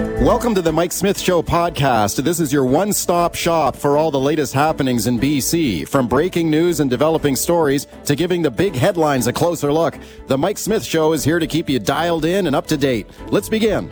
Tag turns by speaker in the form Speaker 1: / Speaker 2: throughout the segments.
Speaker 1: Welcome to the Mike Smith Show podcast. This is your one stop shop for all the latest happenings in BC. From breaking news and developing stories to giving the big headlines a closer look, the Mike Smith Show is here to keep you dialed in and up to date. Let's begin.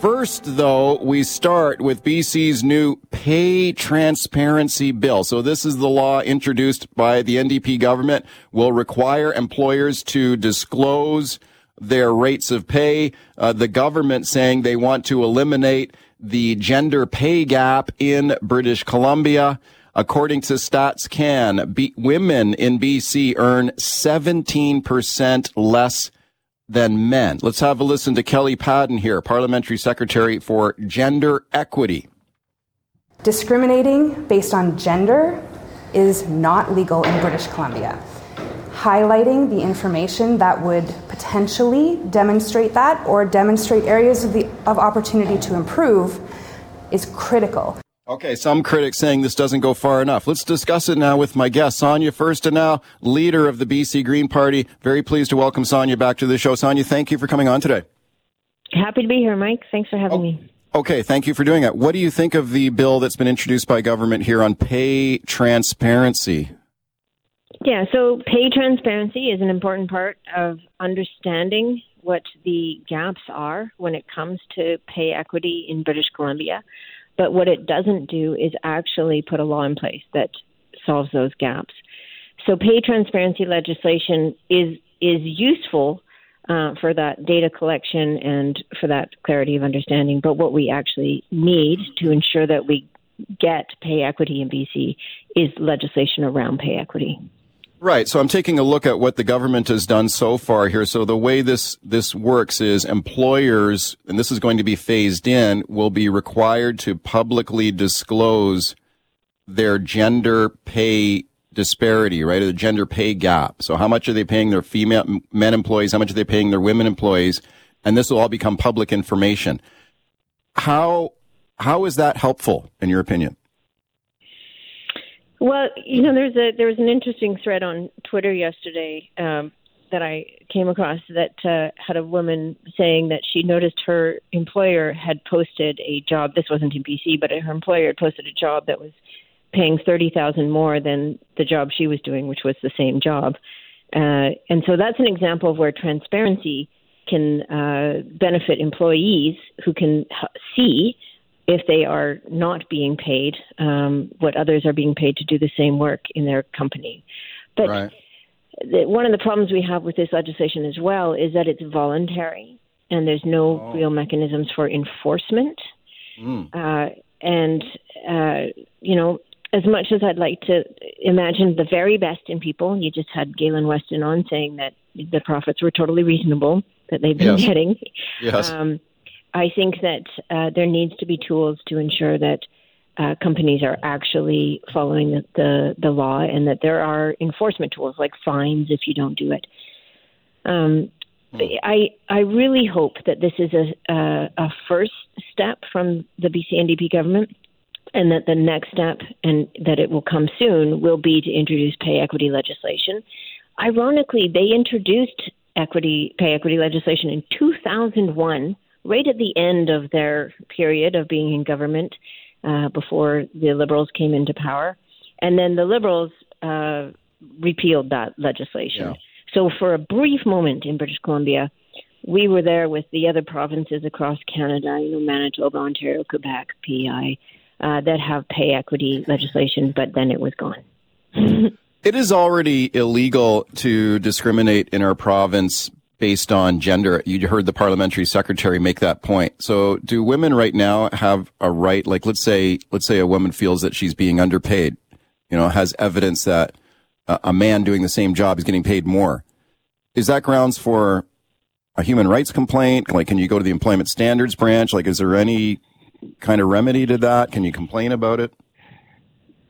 Speaker 1: First, though, we start with BC's new pay transparency bill. So this is the law introduced by the NDP government will require employers to disclose their rates of pay. Uh, the government saying they want to eliminate the gender pay gap in British Columbia. According to Stats Can, B- women in BC earn 17% less than men. Let's have a listen to Kelli Paddon here, Parliamentary Secretary for Gender Equity.
Speaker 2: Discriminating based on gender is not legal in British Columbia highlighting the information that would potentially demonstrate that or demonstrate areas of, the, of opportunity to improve is critical.
Speaker 1: Okay, some critics saying this doesn't go far enough. Let's discuss it now with my guest, Sonia Furstenau, leader of the BC Green Party. Very pleased to welcome Sonia back to the show. Sonia, thank you for coming on today.
Speaker 3: Happy to be here, Mike. Thanks for having oh, me.
Speaker 1: Okay, thank you for doing that. What do you think of the bill that's been introduced by government here on pay transparency?
Speaker 3: Yeah, so pay transparency is an important part of understanding what the gaps are when it comes to pay equity in British Columbia. But what it doesn't do is actually put a law in place that solves those gaps. So pay transparency legislation is is useful uh, for that data collection and for that clarity of understanding. But what we actually need to ensure that we get pay equity in BC is legislation around pay equity.
Speaker 1: Right. So I'm taking a look at what the government has done so far here. So the way this, this works is employers, and this is going to be phased in, will be required to publicly disclose their gender pay disparity, right? Or the gender pay gap. So how much are they paying their female men employees? How much are they paying their women employees? And this will all become public information. How, how is that helpful in your opinion?
Speaker 3: Well, you know, there's a there was an interesting thread on Twitter yesterday um, that I came across that uh, had a woman saying that she noticed her employer had posted a job. This wasn't in BC, but her employer had posted a job that was paying thirty thousand more than the job she was doing, which was the same job. Uh, and so that's an example of where transparency can uh, benefit employees who can see if they are not being paid um, what others are being paid to do the same work in their company. But right. the, one of the problems we have with this legislation as well is that it's voluntary and there's no oh. real mechanisms for enforcement. Mm. Uh, and, uh, you know, as much as I'd like to imagine the very best in people, you just had Galen Weston on saying that the profits were totally reasonable that they've been yes. getting.
Speaker 1: Yes. Um,
Speaker 3: I think that uh, there needs to be tools to ensure that uh, companies are actually following the, the, the law and that there are enforcement tools like fines if you don't do it. Um, hmm. I I really hope that this is a, a, a first step from the BC NDP government, and that the next step, and that it will come soon, will be to introduce pay equity legislation. Ironically, they introduced equity pay equity legislation in 2001 right at the end of their period of being in government uh, before the Liberals came into power. And then the Liberals uh, repealed that legislation. Yeah. So, for a brief moment in British Columbia, we were there with the other provinces across Canada, you know, Manitoba, Ontario, Quebec, PEI, uh, that have pay equity legislation, but then it was gone.
Speaker 1: it is already illegal to discriminate in our province based on gender. You heard the parliamentary secretary make that point. So do women right now have a right, like let's say, let's say a woman feels that she's being underpaid, you know, has evidence that a man doing the same job is getting paid more. Is that grounds for a human rights complaint? Like, can you go to the employment standards branch? Like, is there any kind of remedy to that? Can you complain about it?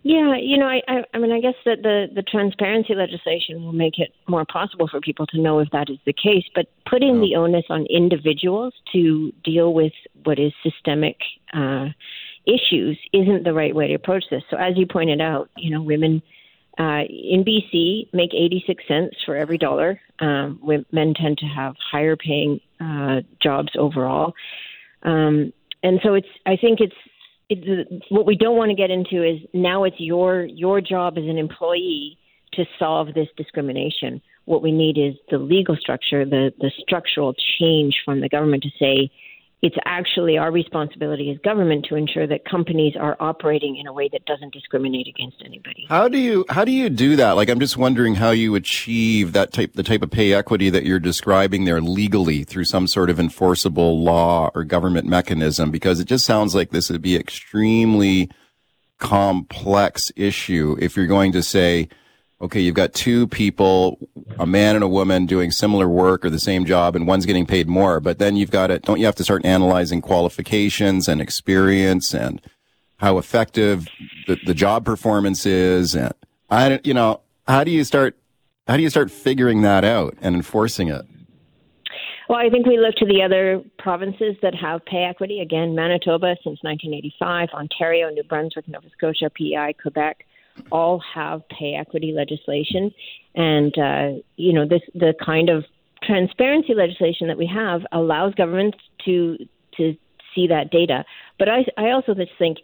Speaker 3: Yeah, you know, I, I, I mean, I guess that the the transparency legislation will make it more possible for people to know if that is the case. But putting the onus on individuals to deal with what is systemic uh, issues isn't the right way to approach this. So, as you pointed out, you know, women uh, in BC make 86 cents for every dollar. Um, men tend to have higher paying uh, jobs overall, um, and so it's. I think it's what we don't want to get into is now it's your your job as an employee to solve this discrimination. What we need is the legal structure, the the structural change from the government to say it's actually our responsibility as government to ensure that companies are operating in a way that doesn't discriminate against anybody.
Speaker 1: How do you how do you do that? Like I'm just wondering how you achieve that type the type of pay equity that you're describing there legally through some sort of enforceable law or government mechanism because it just sounds like this would be extremely complex issue if you're going to say okay, you've got two people, a man and a woman doing similar work or the same job, and one's getting paid more. But then you've got to, don't you have to start analyzing qualifications and experience and how effective the, the job performance is? And I, don't, you know, how do you start, how do you start figuring that out and enforcing it?
Speaker 3: Well, I think we look to the other provinces that have pay equity. Again, Manitoba since 1985, Ontario, New Brunswick, Nova Scotia, PEI, Quebec all have pay equity legislation, and uh, you know this the kind of transparency legislation that we have allows governments to to see that data. But I I also just think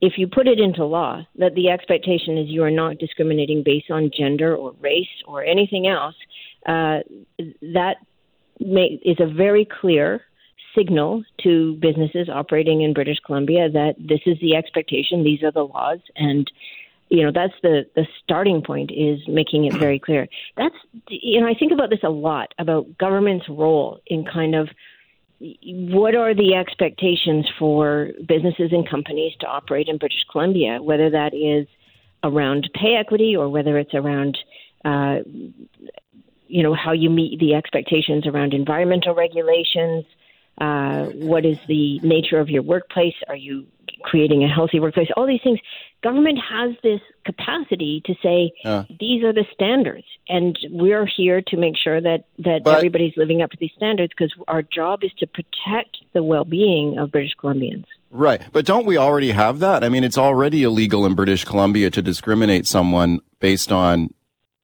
Speaker 3: if you put it into law that the expectation is you are not discriminating based on gender or race or anything else, uh, that may, is a very clear signal to businesses operating in British Columbia that this is the expectation, these are the laws, and you know that's the the starting point is making it very clear. That's you know i think about this a lot about government's role in kind of what are the expectations for businesses and companies to operate in british columbia whether that is around pay equity or whether it's around uh, you know how you meet the expectations around environmental regulations uh, what is the nature of your workplace? Are you creating a healthy workplace, all these things. Government has this capacity to say uh, these are the standards, and we're here to make sure that that but, everybody's living up to these standards because our job is to protect the well-being of British Columbians.
Speaker 1: Right, but don't we already have that? I mean, it's already illegal in British Columbia to discriminate someone based on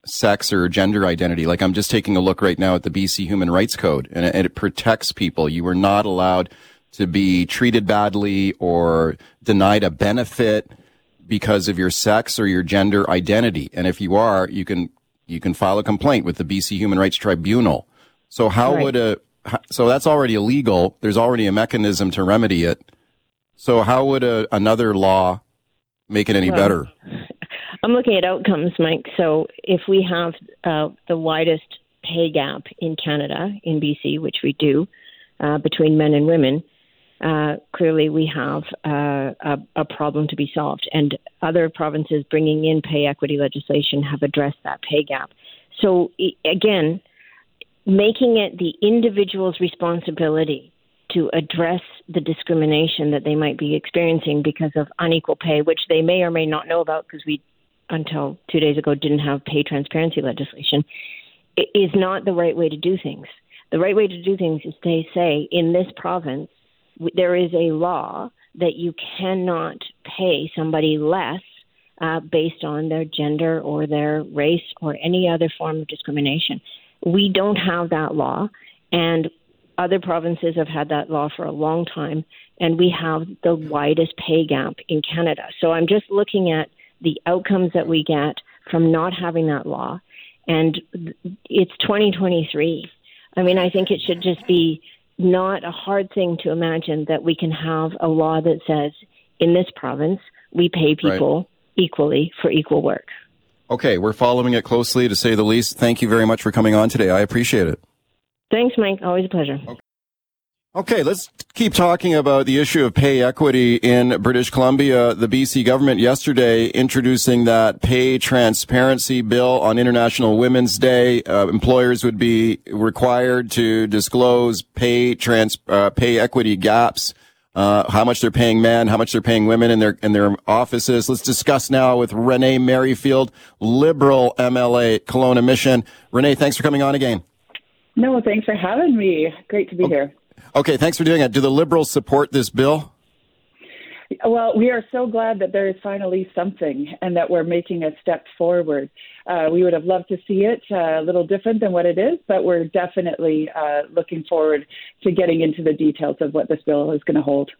Speaker 1: sex or gender identity. Like I'm just taking a look right now at the BC Human Rights Code, and it, and it protects people. You are not allowed to be treated badly or denied a benefit because of your sex or your gender identity. And if you are, you can you can file a complaint with the BC Human Rights Tribunal. So how right. would a so that's already illegal. There's already a mechanism to remedy it. So how would a, another law make it any well, better?
Speaker 3: I'm looking at outcomes, Mike. So if we have uh, the widest pay gap in Canada, in BC, which we do, uh, between men and women, uh, clearly we have uh, a, a, problem to be solved. And other provinces bringing in pay equity legislation have addressed that pay gap. So, again, making it the individual's responsibility to address the discrimination that they might be experiencing because of unequal pay, which they may or may not know about because we, until two days ago, didn't have pay transparency legislation, is not the right way to do things. The right way to do things is to say, in this province, there is a law that you cannot pay somebody less uh, based on their gender or their race or any other form of discrimination. We don't have that law, and other provinces have had that law for a long time, and we have the widest pay gap in Canada. So I'm just looking at the outcomes that we get from not having that law, and it's 2023. I mean, I think it should just be not a hard thing to imagine that we can have a law that says in this province we pay people right. equally for equal work.
Speaker 1: Okay, we're following it closely to say the least. Thank you very much for coming on today. I appreciate it.
Speaker 3: Thanks, Mike. Always a pleasure. Okay.
Speaker 1: Okay, let's keep talking about the issue of pay equity in British Columbia. The BC government yesterday introducing that pay transparency bill on International Women's Day. Uh, employers would be required to disclose pay trans uh, pay equity gaps. Uh, how much they're paying men, how much they're paying women in their in their offices. Let's discuss now with Renee Merrifield, Liberal MLA, Kelowna Mission. Renee, thanks for coming on again.
Speaker 4: No, thanks for having me. Great to be
Speaker 1: okay.
Speaker 4: here.
Speaker 1: Okay, thanks for doing that. Do the Liberals support this bill?
Speaker 4: Well, we are so glad that there is finally something and that we're making a step forward. Uh, we would have loved to see it uh, a little different than what it is, but we're definitely uh, looking forward to getting into the details of what this bill is going to hold.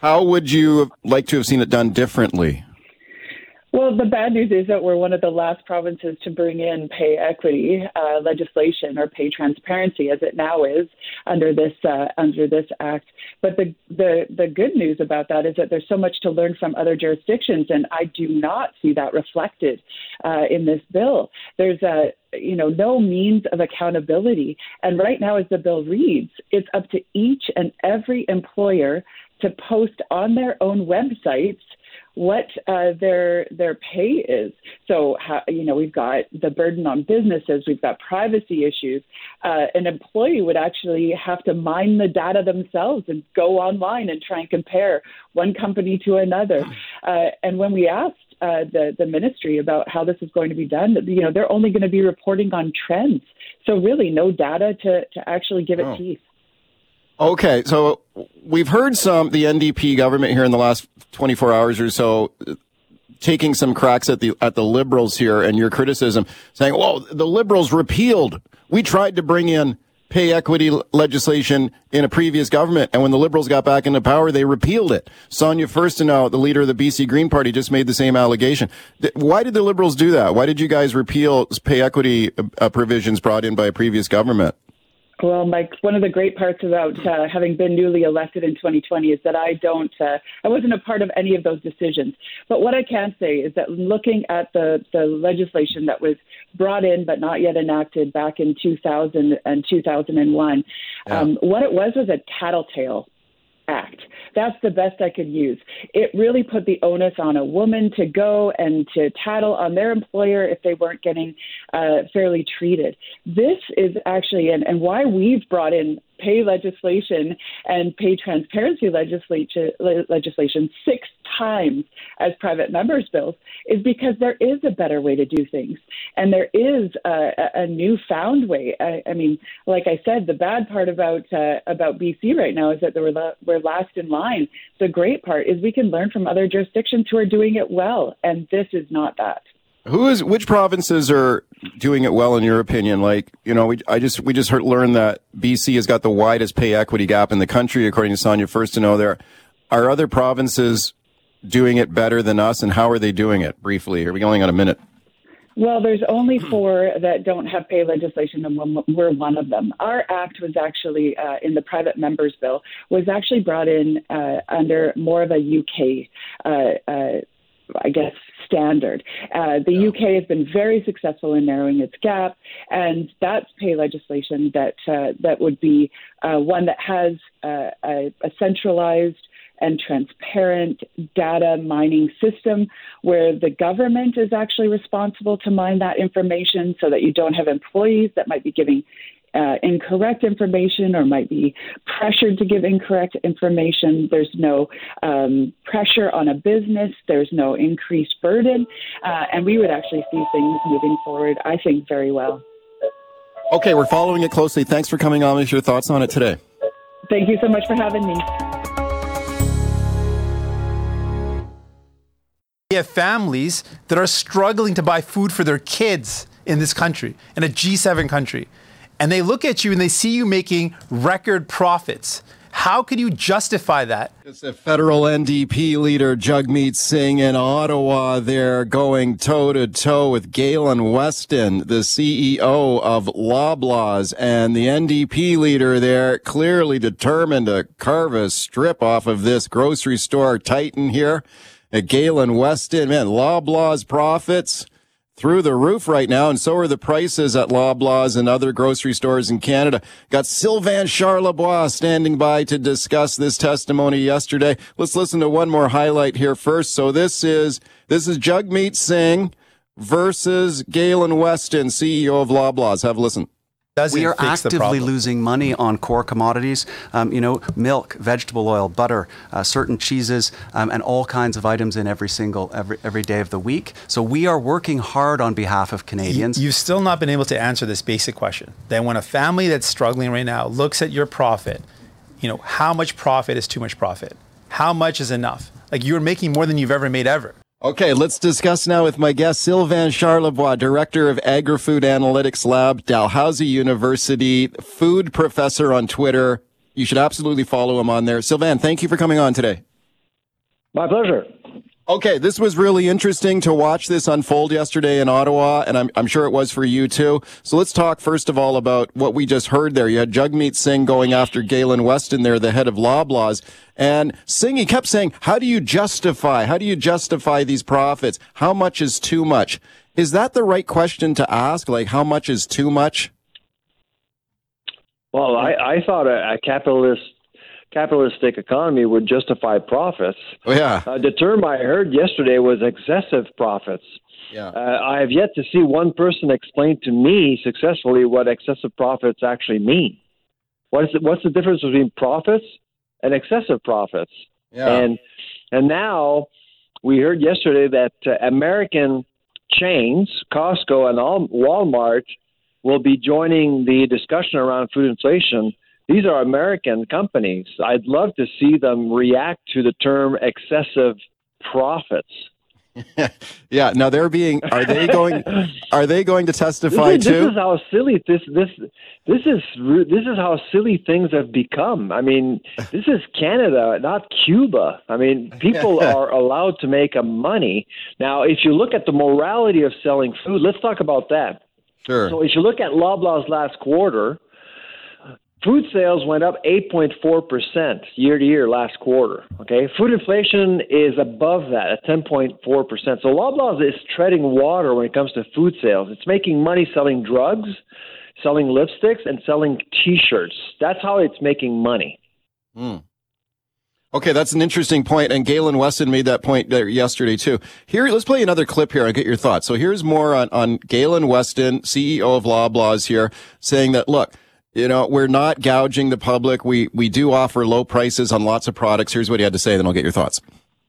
Speaker 1: How would you like to have seen it done differently?
Speaker 4: Well, the bad news is that we're one of the last provinces to bring in pay equity uh, legislation or pay transparency, as it now is under this uh, under this act. But the, the the good news about that is that there's so much to learn from other jurisdictions, and I do not see that reflected uh, in this bill. There's a you know no means of accountability, and right now, as the bill reads, it's up to each and every employer to post on their own websites what uh, their their pay is. So, how, you know, we've got the burden on businesses, we've got privacy issues. Uh, an employee would actually have to mine the data themselves and go online and try and compare one company to another. Uh, and when we asked uh, the the ministry about how this is going to be done, you know, they're only going to be reporting on trends. So really, no data to to actually give it oh. teeth.
Speaker 1: Okay, so we've heard some the NDP government here in the last 24 hours or so taking some cracks at the at the liberals here and your criticism saying, "Well, the liberals repealed. We tried to bring in pay equity legislation in a previous government, and when the liberals got back into power, they repealed it." Sonia Furstenau, the leader of the BC Green Party, just made the same allegation. Why did the liberals do that? Why did you guys repeal pay equity uh, provisions brought in by a previous government?
Speaker 4: Well, Mike, one of the great parts about uh, having been newly elected in 2020 is that I don't, uh, I wasn't a part of any of those decisions. But what I can say is that looking at the, the legislation that was brought in but not yet enacted back in 2000 and 2001, yeah. um, what it was was a tattletale act. That's the best I could use. It really put the onus on a woman to go and to tattle on their employer if they weren't getting uh, fairly treated. This is actually, and, and why we've brought in pay legislation and pay transparency legislation, legislation six times as private members' bills is because there is a better way to do things. And there is a, a newfound way. I, I, mean, like I said, the bad part about uh, about BC right now is that we're, we're last in line. The great part is we can learn from other jurisdictions who are doing it well. And this is not that.
Speaker 1: Who is which provinces are doing it well in your opinion? Like, you know, we I just we just heard learned that BC has got the widest pay equity gap in the country, according to Sonia Furstenau There are other provinces doing it better than us, and how are they doing it? Briefly, are we only got a minute?
Speaker 4: Well, there's only four that don't have pay legislation, and we're one of them. Our act was actually uh, in the private members bill was actually brought in uh, under more of a UK, uh, uh, I guess, standard. Uh, the yeah. UK has been very successful in narrowing its gap, and that's pay legislation that uh, that would be uh, one that has uh, a, a centralized and transparent data mining system where the government is actually responsible to mine that information so that you don't have employees that might be giving uh, incorrect information or might be pressured to give incorrect information. There's no um, pressure on a business. There's no increased burden. Uh, and we would actually see things moving forward, I think, very well.
Speaker 1: Okay, we're following it closely. Thanks for coming on with your thoughts on it today.
Speaker 4: Thank you so much for having me.
Speaker 5: We have families that are struggling to buy food for their kids in this country, in a G7 country and they look at you and they see you making record profits. How can you justify that?
Speaker 1: It's a federal NDP leader, Jagmeet Singh, in Ottawa. They're going toe to toe with Galen Weston, the CEO of Loblaws, and the NDP leader there clearly determined to carve a strip off of this grocery store titan here. Uh, Galen Weston, man, Loblaws profits through the roof right now, and so are the prices at Loblaws and other grocery stores in Canada. Got Sylvain Charlebois standing by to discuss this testimony yesterday. Let's listen to one more highlight here first. So this is this is Jagmeet Singh versus Galen Weston, CEO of Loblaws. Have a listen
Speaker 6: we are actively losing money on core commodities. Um, you know, milk, vegetable oil, butter, uh, certain cheeses, um, and all kinds of items in every single every every day of the week. So we are working hard on behalf of Canadians.
Speaker 5: You, have still not been able to answer this basic question. Then, when a family that's struggling right now looks at your profit, you know, how much profit is too much profit? How much is enough? Like you're making more than you've ever made ever.
Speaker 1: Okay, let's discuss now with my guest, Sylvain Charlebois, Director of Agri-Food Analytics Lab, Dalhousie University, food professor on Twitter. You should absolutely follow him on there. Sylvain, thank you for coming on today.
Speaker 7: My pleasure.
Speaker 1: Okay, this was really interesting to watch this unfold yesterday in Ottawa, and I'm, I'm, sure it was for you too. So let's talk first of all about what we just heard there. You had Jagmeet Singh going after Galen Weston there, the head of Loblaws. And Singh, he kept saying, how do you justify, how do you justify these profits? How much is too much? Is that the right question to ask? Like, how much is too much?
Speaker 7: Well, I, I thought a, a capitalist capitalistic economy would justify profits.
Speaker 1: Oh, yeah.
Speaker 7: Uh, the term I heard yesterday was excessive profits.
Speaker 1: Yeah.
Speaker 7: Uh, I have yet to see one person explain to me successfully what excessive profits actually mean. What is it, what's the difference between profits and excessive profits?
Speaker 1: Yeah.
Speaker 7: And and now we heard yesterday that uh, American chains, Costco and all, Walmart, will be joining the discussion around food inflation these are American companies. I'd love to see them react to the term excessive profits.
Speaker 1: yeah. Now they're being. Are they going? Are they going to testify
Speaker 7: this
Speaker 1: is,
Speaker 7: too? This is how silly this this this is this is how silly things have become. I mean, this is Canada, not Cuba. I mean, people are allowed to make a money. Now, if you look at the morality of selling food, let's talk about that.
Speaker 1: Sure.
Speaker 7: So, if you look at Loblaws last quarter, Food sales went up 8.4% year to year last quarter. Okay, food inflation is above that at 10.4%. So Loblaws is treading water when it comes to food sales. It's making money selling drugs, selling lipsticks, and selling T-shirts. That's how it's making money.
Speaker 1: Mm. Okay, that's an interesting point. and Galen Weston made that point there yesterday too. Here, let's play another clip here and get your thoughts. So here's more on, on Galen Weston, CEO of Loblaws here, saying that, look, you know, we're not gouging the public. We we do offer low prices on lots of products. Here's what he had to say, then I'll get your thoughts.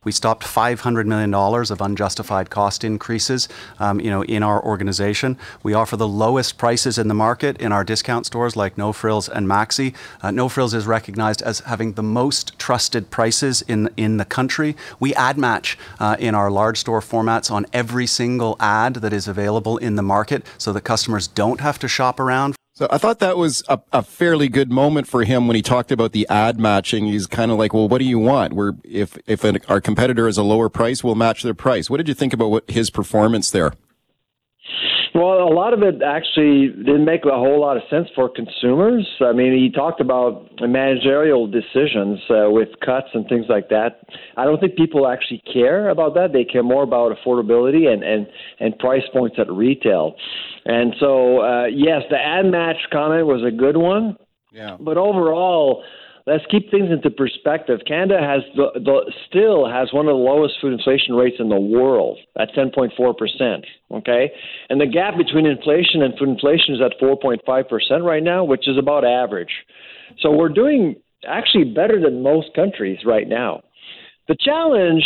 Speaker 6: We stopped $500 million of unjustified cost increases, um, you know, in our organization. We offer the lowest prices in the market in our discount stores like No Frills and Maxi. Uh, no Frills is recognized as having the most trusted prices in, in the country. We ad match uh, in our large store formats on every single ad that is available in the market so that customers don't have to shop around
Speaker 1: so I thought that was a, a, fairly good moment for him when he talked about the ad matching. He's kind of like, well, what do you want? We're, if, if an, our competitor is a lower price, we'll match their price. What did you think about what, his performance there?
Speaker 7: Well, a lot of it actually didn't make a whole lot of sense for consumers. I mean, he talked about managerial decisions uh, with cuts and things like that. I don't think people actually care about that. They care more about affordability and and and price points at retail. And so, uh, yes, the ad match comment was a good one.
Speaker 1: Yeah.
Speaker 7: But overall, let's keep things into perspective. Canada has the, the still has one of the lowest food inflation rates in the world at 10.4 percent. Okay, and the gap between inflation and food inflation is at 4.5 percent right now, which is about average. So we're doing actually better than most countries right now. The challenge.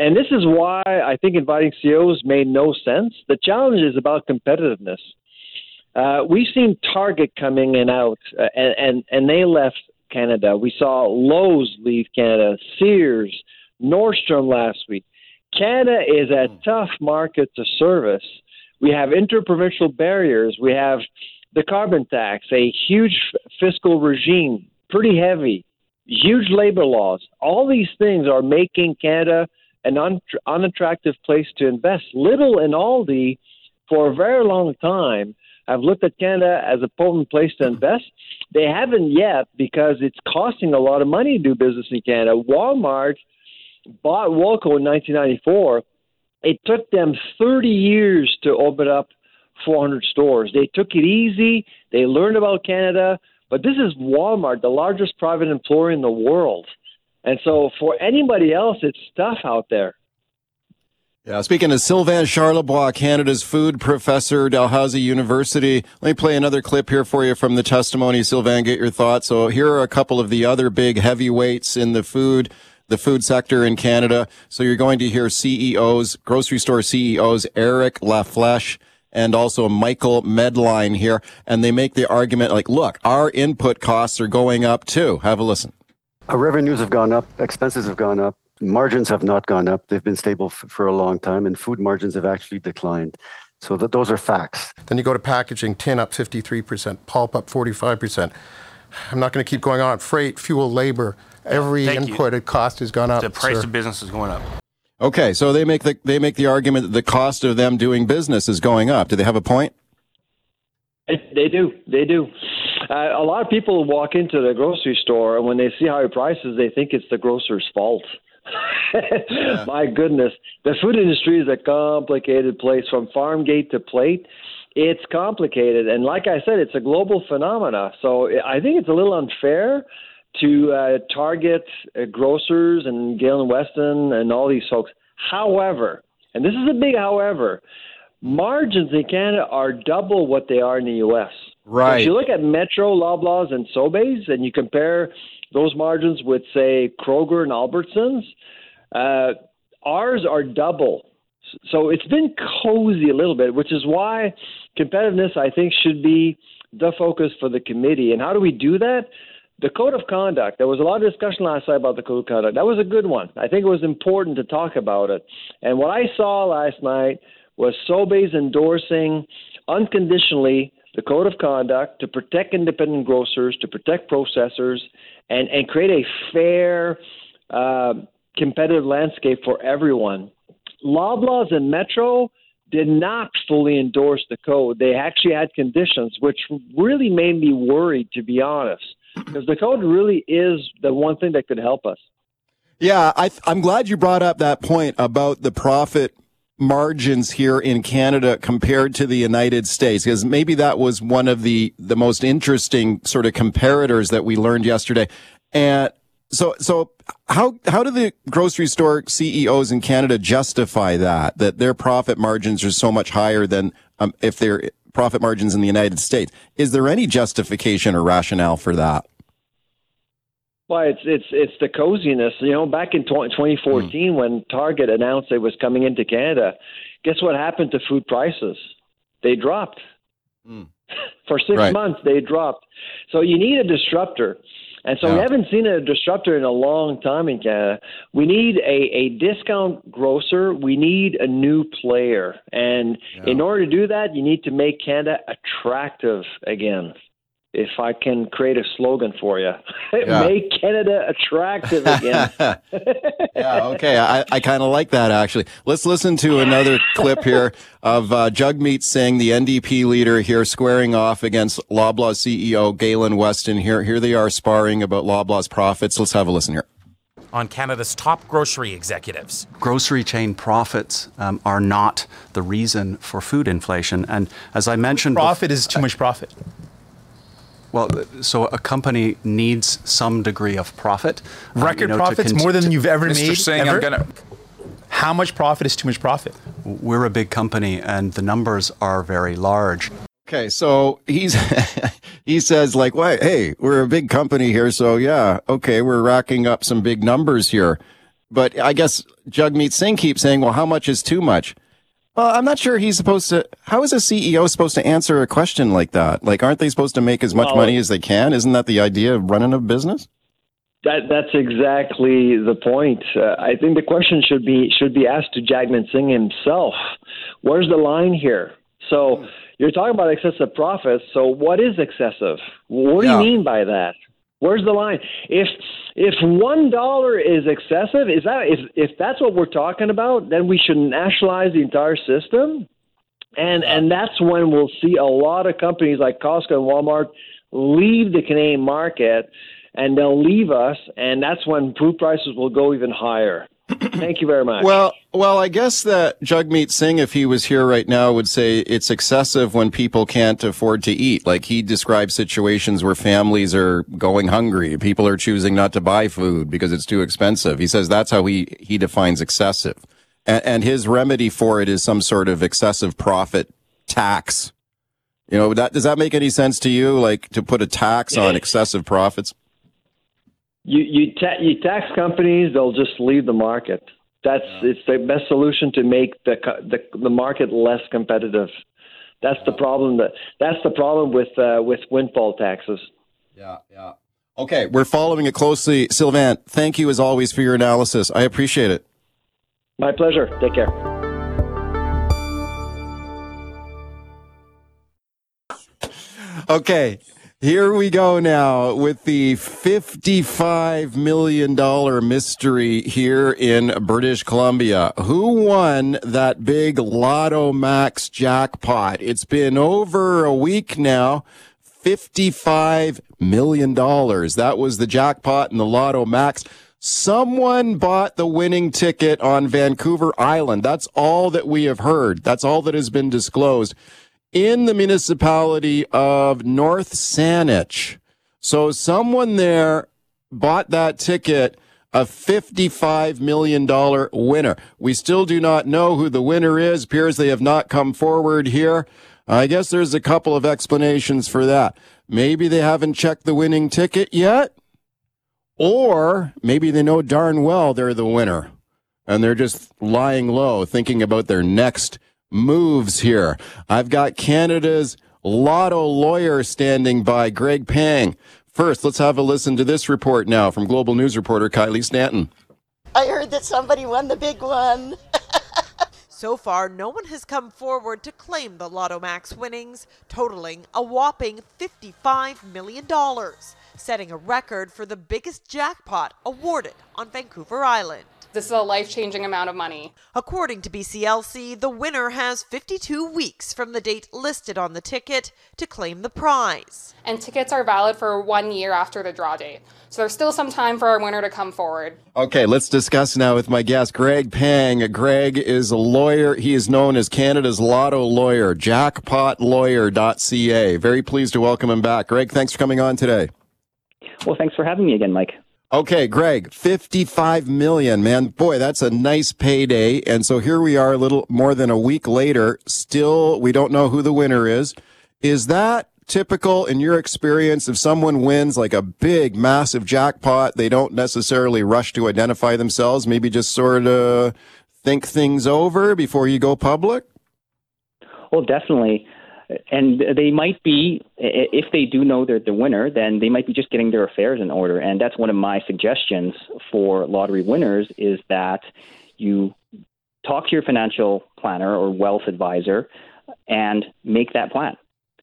Speaker 7: And this is why I think inviting CEOs made no sense. The challenge is about competitiveness. Uh, we've seen Target coming in out, uh, and, and and they left Canada. We saw Lowe's leave Canada, Sears, Nordstrom last week. Canada is a hmm. tough market to service. We have interprovincial barriers. We have the carbon tax, a huge fiscal regime, pretty heavy, huge labor laws. All these things are making Canada an un- unattractive place to invest. Lidl and Aldi, for a very long time, have looked at Canada as a potent place to invest. They haven't yet because it's costing a lot of money to do business in Canada. Walmart bought Woolco in 1994 It took them 30 years to open up 400 stores. They took it easy. They learned about Canada. But this is Walmart, the largest private employer in the world. And so for anybody else, it's tough out there.
Speaker 1: Yeah, speaking of Sylvain Charlebois, Canada's food professor, Dalhousie University. Let me play another clip here for you from the testimony. Sylvain, get your thoughts. So here are a couple of the other big heavyweights in the food, the food sector in Canada. So you're going to hear CEOs, grocery store CEOs, Eric La Flèche and also Michael Medline here. And they make the argument like, look, our input costs are going up too. Have a listen.
Speaker 8: Our revenues have gone up, expenses have gone up, margins have not gone up. They've been stable f- for a long time, and food margins have actually declined. So th- those are facts.
Speaker 9: Then you go to packaging, tin up 53%, pulp up 45%. I'm not going to keep going on. Freight, fuel, labor, every
Speaker 10: Thank you.
Speaker 9: cost has gone up.
Speaker 10: The price
Speaker 9: sir.
Speaker 10: of business is going up.
Speaker 1: Okay, so they make the they make the argument that the cost of them doing business is going up. Do they have a point?
Speaker 7: They do. They do. Uh, a lot of people walk into the grocery store, and when they see higher prices, they think it's the grocer's fault. My goodness, the food industry is a complicated place from farm gate to plate. It's complicated, and like I said, it's a global phenomena. So I think it's a little unfair to uh, target uh, grocers and Galen Weston and all these folks. However, and this is a big however, margins in Canada are double what they are in the U.S.
Speaker 1: Right.
Speaker 7: if you look at Metro, Loblaws, and Sobeys, and you compare those margins with, say, Kroger and Albertsons, uh, ours are double. So it's been cozy a little bit, which is why competitiveness, I think, should be the focus for the committee. And how do we do that? The code of conduct. There was a lot of discussion last night about the code of conduct. That was a good one. I think it was important to talk about it. And what I saw last night was Sobeys endorsing unconditionally the code of conduct to protect independent grocers, to protect processors, and, and create a fair, uh, competitive landscape for everyone. Loblaws and Metro did not fully endorse the code. They actually had conditions, which really made me worried, to be honest, because the code really is the one thing that could help us.
Speaker 1: Yeah, I, I'm glad you brought up that point about the profit margins here in Canada compared to the United States, because maybe that was one of the, the most interesting sort of comparators that we learned yesterday. And so, so how, how do the grocery store CEOs in Canada justify that, that their profit margins are so much higher than um, if their profit margins in the United States? Is there any justification or rationale for that?
Speaker 7: Well, it's it's it's the coziness. You know, back in 20, 2014 hmm. when Target announced it was coming into Canada, guess what happened to food prices? They dropped. Hmm. For six
Speaker 1: Right.
Speaker 7: months, they dropped. So you need a disruptor. And so we haven't seen a disruptor in a long time in Canada. We need a, a discount grocer. We need a new player. And in order to do that, you need to make Canada attractive again. If I can create a slogan for you,
Speaker 1: Yeah.
Speaker 7: make Canada attractive again.
Speaker 1: yeah, okay. I, I kind of like that actually. Let's listen to another clip here of uh, Jagmeet Singh, the NDP leader here, squaring off against Loblaw CEO Galen Weston. Here, here they are sparring about Loblaw's profits. Let's have a listen here.
Speaker 11: on Canada's top grocery executives.
Speaker 6: grocery chain profits um, are not the reason for food inflation. And as I mentioned, bef-
Speaker 5: Profit is too much profit.
Speaker 6: Well, so a company needs some degree of profit. um,
Speaker 5: Record
Speaker 6: you know,
Speaker 5: profits
Speaker 6: cont-
Speaker 5: more than you've ever
Speaker 10: Mr.
Speaker 5: made.
Speaker 10: Singh, I'm gonna-
Speaker 5: How much profit is too much profit?
Speaker 6: We're a big company, and the numbers are very large.
Speaker 1: Okay, so he's he says like, "Why? Hey, we're a big company here, so yeah, okay, we're racking up some big numbers here." But I guess Jagmeet Singh keeps saying, "Well, how much is too much?" Well, I'm not sure he's supposed to. How is a CEO supposed to answer a question like that? Like, aren't they supposed to make as much
Speaker 7: Well-
Speaker 1: money as they can? Isn't that the idea of running a business?
Speaker 7: That that's exactly the point. Uh, I think the question should be should be asked to Jagmeet Singh himself. Where's the line here? So you're talking about excessive profits. So what is excessive? What do
Speaker 1: Yeah.
Speaker 7: you mean by that? Where's the line? If if one dollar is excessive, is that if if that's what we're talking about, then we should nationalize the entire system. And and that's when we'll see a lot of companies like Costco and Walmart leave the Canadian market and they'll leave us and that's when food prices will go even higher. Thank you very much.
Speaker 1: Well, well, I guess that Jagmeet Singh, if he was here right now, would say it's excessive when people can't afford to eat. Like he describes situations where families are going hungry, people are choosing not to buy food because it's too expensive. He says that's how he he defines excessive, and, and his remedy for it is some sort of excessive profit tax. You know, that, does that make any sense to you? Like to put a tax on excessive profits?
Speaker 7: You you, ta- you tax companies; they'll just leave the market. That's it's the best solution to make the the the market less competitive. That's the problem. That that's the problem with uh, with windfall taxes.
Speaker 1: Yeah, yeah. Okay, we're following it closely. Sylvain, thank you as always for your analysis. I appreciate it.
Speaker 7: My pleasure. Take care.
Speaker 1: Okay, here we go now with the $55 million mystery here in British Columbia. Who won that big Lotto Max jackpot? It's been over a week now. $55 million. That was the jackpot in the Lotto Max. Someone bought the winning ticket on Vancouver Island. That's all that we have heard. That's all that has been disclosed in the municipality of North Saanich. So someone there bought that ticket, a $55 million winner. We still do not know who the winner is. Appears they have not come forward here. I guess there's a couple of explanations for that. Maybe they haven't checked the winning ticket yet, or maybe they know darn well they're the winner and they're just lying low, thinking about their next moves here. I've got Canada's lotto lawyer standing by, Greg Pang. First, let's have a listen to this report now from Global News reporter Kylie Stanton.
Speaker 10: I heard that somebody won the big one.
Speaker 12: So far, no one has come forward to claim the Lotto Max winnings, totaling a whopping $55 million, setting a record for the biggest jackpot awarded on Vancouver Island.
Speaker 13: This is a life changing amount of money.
Speaker 12: According to BCLC, the winner has 52 weeks from the date listed on the ticket to claim the prize.
Speaker 13: And tickets are valid for one year after the draw date. So there's still some time for our winner to come forward.
Speaker 1: Okay, let's discuss now with my guest, Greg Pang. Greg is a lawyer. He is known as Canada's lotto lawyer, jackpotlawyer.ca. Very pleased to welcome him back. Greg, thanks for coming on today.
Speaker 14: Well, thanks for having me again, Mike.
Speaker 1: Okay, Greg, 55 million, man. Boy, that's a nice payday. And so here we are a little more than a week later. Still, we don't know who the winner is. Is that typical in your experience if someone wins like a big, massive jackpot, they don't necessarily rush to identify themselves, maybe just sort of think things over before you go public?
Speaker 14: Well, definitely. And they might be, if they do know they're the winner, then they might be just getting their affairs in order. And that's one of my suggestions for lottery winners is that you talk to your financial planner or wealth advisor and make that plan.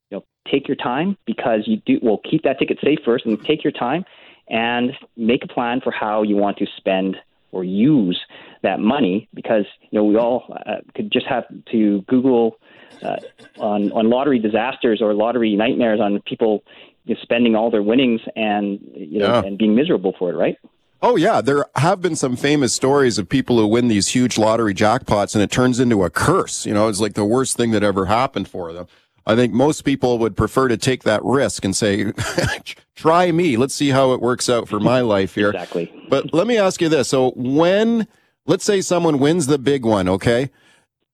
Speaker 14: You know, take your time because you do. Well, keep that ticket safe first, and take your time and make a plan for how you want to spend or use that money. Because you know, we all uh, could just have to Google uh, on on lottery disasters or lottery nightmares on people you know, spending all their winnings and you know
Speaker 1: Yeah.
Speaker 14: and being miserable for it, right?
Speaker 1: Oh yeah, there have been some famous stories of people who win these huge lottery jackpots and it turns into a curse. You know, it's like the worst thing that ever happened for them. I think most people would prefer to take that risk and say, try me. Let's see how it works out for my life here.
Speaker 14: Exactly.
Speaker 1: But let me ask you this. So when, let's say someone wins the big one, okay?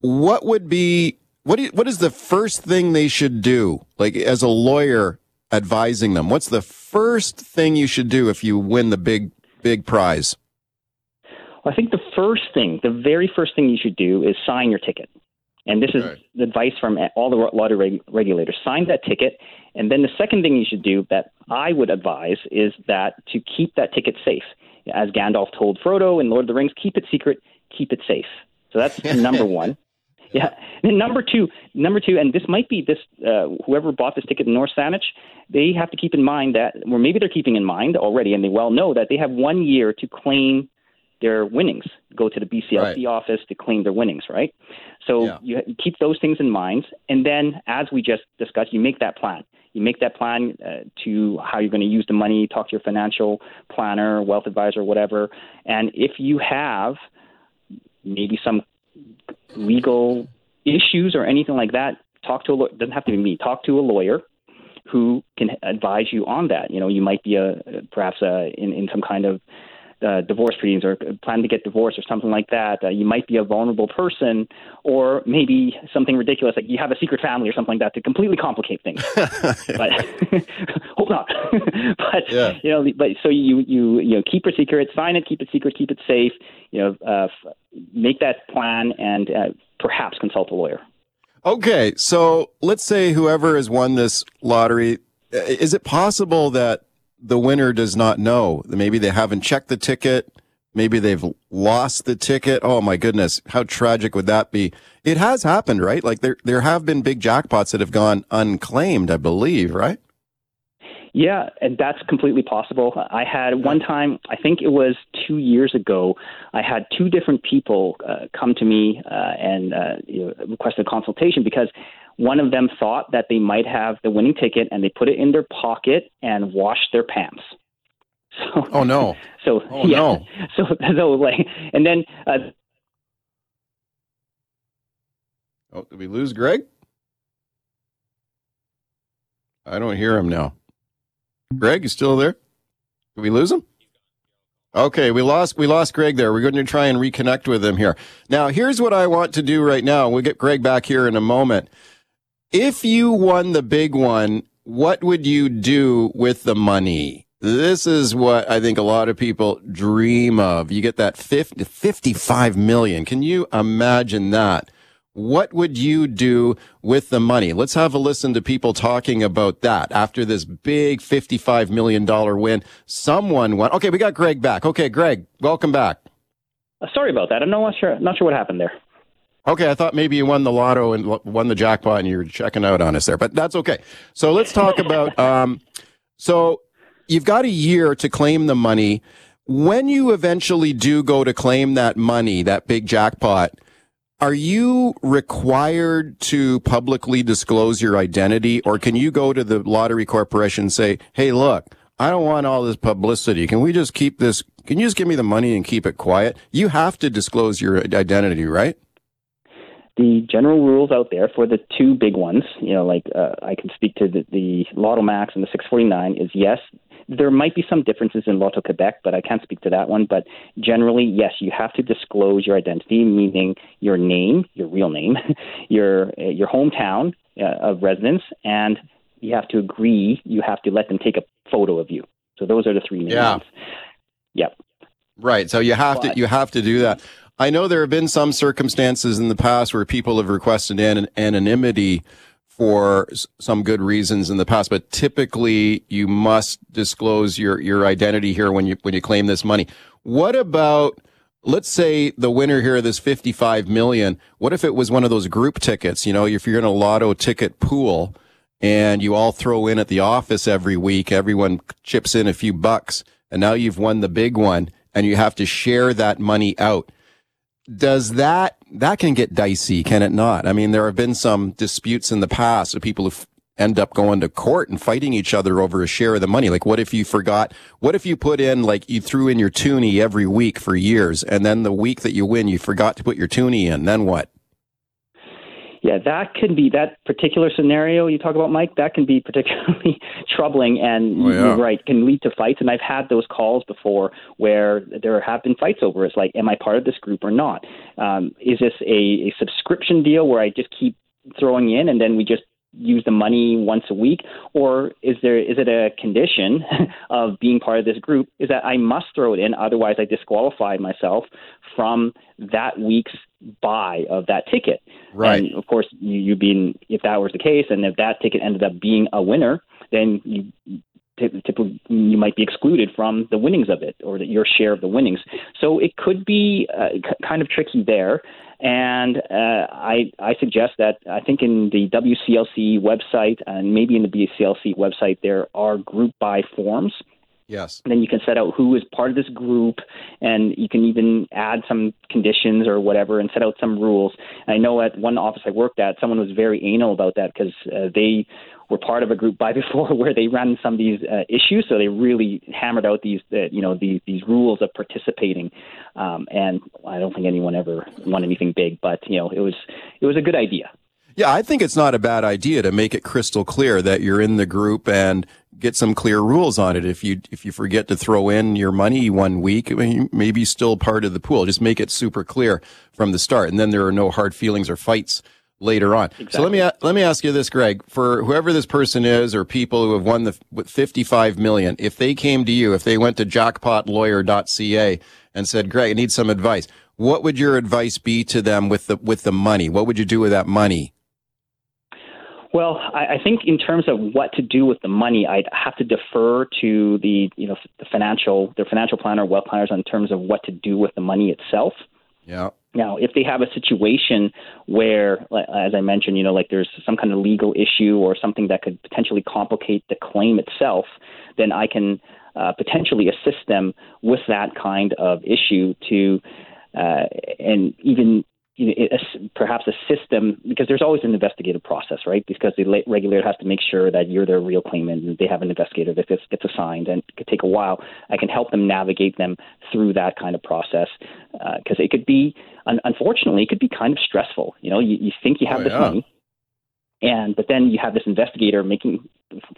Speaker 1: What would be, what, you, what is the first thing they should do? Like as a lawyer advising them, what's the first thing you should do if you win the big, big prize?
Speaker 14: I think the first thing, the very first thing you should do is sign your ticket. And this is the advice from all the lottery reg- regulators. Sign that ticket. And then the second thing you should do that I would advise is that to keep that ticket safe. As Gandalf told Frodo in Lord of the Rings, keep it secret, keep it safe. So that's number one. Yeah. And then number two, number two, and this might be this uh, whoever bought this ticket in North Saanich, they have to keep in mind that, or maybe they're keeping in mind already, and they well know that they have one year to claim their winnings. Go to the BCLC
Speaker 15: Right.
Speaker 14: office to claim their winnings, right? So you, you keep those things in mind, and then as we just discussed, you make that plan. You make that plan uh, to how you're going to use the money. Talk to your financial planner, wealth advisor, whatever. And if you have maybe some legal issues or anything like that, talk to a lawyer. Doesn't have to be me. Talk to a lawyer who can advise you on that. You know, you might be a perhaps a, in in some kind of uh, divorce proceedings or plan to get divorced or something like that. Uh, you might be a vulnerable person, or maybe something ridiculous like you have a secret family or something like that to completely complicate things. but hold on, but
Speaker 1: Yeah.
Speaker 14: you know, but so you you you know keep it secret, sign it, keep it secret, keep it safe. You know, uh, f- make that plan and uh, perhaps consult a lawyer.
Speaker 1: Okay, so let's say whoever has won this lottery, is it possible that the winner does not know? Maybe they haven't checked the ticket. Maybe they've lost the ticket. Oh my goodness, how tragic would that be? It has happened, right? Like there there have been big jackpots that have gone unclaimed, I believe, right?
Speaker 14: Yeah, and that's completely possible. I had one time, I think it was two years ago, I had two different people uh, come to me uh, and uh, you know, request a consultation because one of them thought that they might have the winning ticket and they put it in their pocket and washed their pants. So,
Speaker 1: Oh no.
Speaker 14: so
Speaker 1: Oh,
Speaker 14: yeah,
Speaker 1: no.
Speaker 14: so so like, and then uh,
Speaker 1: Oh, did we lose Greg? I don't hear him now. Greg, you still there? Did we lose him? Okay, we lost we lost Greg there. We're going to try and reconnect with him here. Now, here's what I want to do right now. We'll get Greg back here in a moment. If you won the big one, what would you do with the money? This is what I think a lot of people dream of. You get that 50, 55 million. Can you imagine that? What would you do with the money? Let's have a listen to people talking about that after this big $55 million win. Someone won. Okay, we got Greg back. Okay, Greg, welcome back.
Speaker 14: uh, sorry about that. I'm not sure not sure what happened there.
Speaker 1: Okay, I thought maybe you won the lotto and won the jackpot and you were checking out on us there, but that's okay. So let's talk about. Um, so you've got a year to claim the money. When you eventually do go to claim that money, that big jackpot, are you required to publicly disclose your identity, or can you go to the lottery corporation and say, "Hey, look, I don't want all this publicity. Can we just keep this? Can you just give me the money and keep it quiet?" You have to disclose your identity, right?
Speaker 14: The general rules out there for the two big ones, you know, like uh, I can speak to the, the Lotto Max and the 649, is yes, there might be some differences in Loto-Québec, but I can't speak to that one. But generally, yes, you have to disclose your identity, meaning your name, your real name, your uh, your hometown uh, of residence, and you have to agree. You have to let them take a photo of you. So those are the three main
Speaker 1: Yeah.
Speaker 14: ones. Yep.
Speaker 1: Right. So you have to you have to do that. I know there have been some circumstances in the past where people have requested an- anonymity for s- some good reasons in the past, but typically you must disclose your your identity here when you when you claim this money. What about let's say the winner here of this 55 million, what if it was one of those group tickets, you know, if you're in a lotto ticket pool and you all throw in at the office every week, everyone chips in a few bucks, and now you've won the big one and you have to share that money out. Does that, that can get dicey, can it not? I mean, there have been some disputes in the past of people who end up going to court and fighting each other over a share of the money. Like, what if you forgot? What if you put in, like, you threw in your toonie every week for years, and then the week that you win, you forgot to put your toonie in? Then what?
Speaker 14: Yeah, that could be that particular scenario you talk about, Mike. That can be particularly troubling, and
Speaker 1: Oh, yeah.
Speaker 14: you're right, can lead to fights. And I've had those calls before where there have been fights over. It's like, am I part of this group or not? Um, is this a, a subscription deal where I just keep throwing in, and then we just use the money once a week, or is there is it a condition of being part of this group? Is that I must throw it in, otherwise I disqualify myself from that week's buy of that ticket.
Speaker 1: Right.
Speaker 14: And of course, you, you being if that was the case, and if that ticket ended up being a winner, then you typically you might be excluded from the winnings of it or the, your share of the winnings. So it could be uh, kind of tricky there. And uh, I I suggest that I think in the WCLC website and maybe in the BCLC website there are group buy forms
Speaker 1: Yes.
Speaker 14: And then you can set out who is part of this group, and you can even add some conditions or whatever, and set out some rules. And I know at one office I worked at, someone was very anal about that because uh, they were part of a group buy before where they ran some of these uh, issues, so they really hammered out these, uh, you know, these these rules of participating. Um, and I don't think anyone ever won anything big, but you know, it was it was a good idea.
Speaker 1: Yeah, I think it's not a bad idea to make it crystal clear that you're in the group and get some clear rules on it. If you if you forget to throw in your money one week, maybe still part of the pool. Just make it super clear from the start, and then there are no hard feelings or fights later on. Exactly. So let me let me ask you this, Greg. For whoever this person is, or people who have won the 55 million, if they came to you, if they went to jackpotlawyer.ca and said, "Greg, I need some advice," what would your advice be to them with the with the money? What would you do with that money?
Speaker 14: Well, I, I think in terms of what to do with the money, I'd have to defer to the you know the financial the financial planner, wealth planners, in terms of what to do with the money itself.
Speaker 1: Yeah.
Speaker 14: Now, if they have a situation where, as I mentioned, you know, like there's some kind of legal issue or something that could potentially complicate the claim itself, then I can uh, potentially assist them with that kind of issue to, uh, and even you know, perhaps a system because there's always an investigative process, right? Because the regulator has to make sure that you're their real claimant and they have an investigator that gets, gets assigned and it could take a while. I can help them navigate them through that kind of process because uh, it could be, un- unfortunately, it could be kind of stressful. You know, you, you think you have oh, this yeah. money, and but then you have this investigator making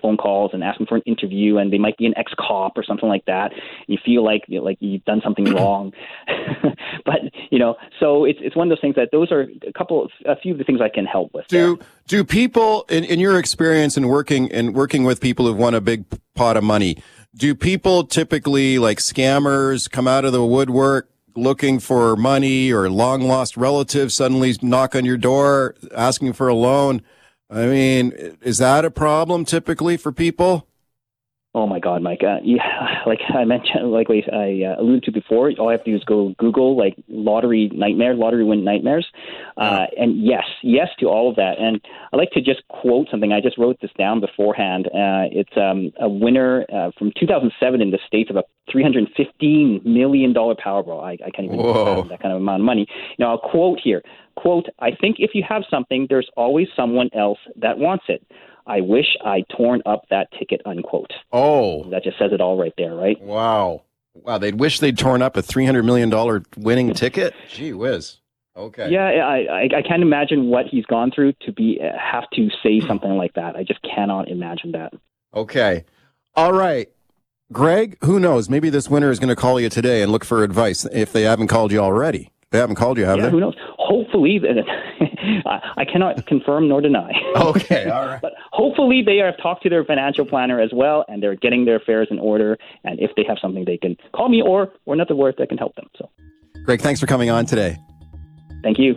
Speaker 14: phone calls and asking for an interview, and they might be an ex cop or something like that. You feel like you know, like you've done something wrong, but you know, so it's it's one of those things that those are a couple of a few of the things I can help with.
Speaker 1: Do there. do people in, in your experience in working in working with people who've won a big pot of money? Do people typically like scammers come out of the woodwork? looking for money or long lost relatives suddenly knock on your door asking for a loan I mean, is that a problem typically for people?
Speaker 14: Oh my God, Mike! Uh, yeah, like I mentioned, like I uh, alluded to before, all I have to do is go Google like lottery nightmare, lottery win nightmares, uh, and yes, yes to all of that. And I like to just quote something. I just wrote this down beforehand. Uh, it's um, a winner uh, from 2007 in the states of a 315 million dollar Powerball. I, I can't even that kind of amount of money. Now, I'll quote here. Quote: I think if you have something, there's always someone else that wants it. I wish I'd torn up that ticket, unquote.
Speaker 1: Oh.
Speaker 14: That just says it all right there, right?
Speaker 1: Wow. Wow. They'd wish they'd torn up a $300 million winning ticket? Gee whiz. Okay.
Speaker 14: Yeah, I, I, I can't imagine what he's gone through to be uh, have to say something like that. I just cannot imagine that.
Speaker 1: Okay. All right. Greg, who knows? Maybe this winner is going to call you today and look for advice if they haven't called you already. They haven't called you, have
Speaker 14: yeah,
Speaker 1: they?
Speaker 14: Who knows? Hopefully, I cannot confirm nor deny.
Speaker 1: Okay, all right.
Speaker 14: but hopefully, they have talked to their financial planner as well, and they're getting their affairs in order. And if they have something, they can call me or or another word that can help them. So,
Speaker 1: Greg, thanks for coming on today.
Speaker 14: Thank you.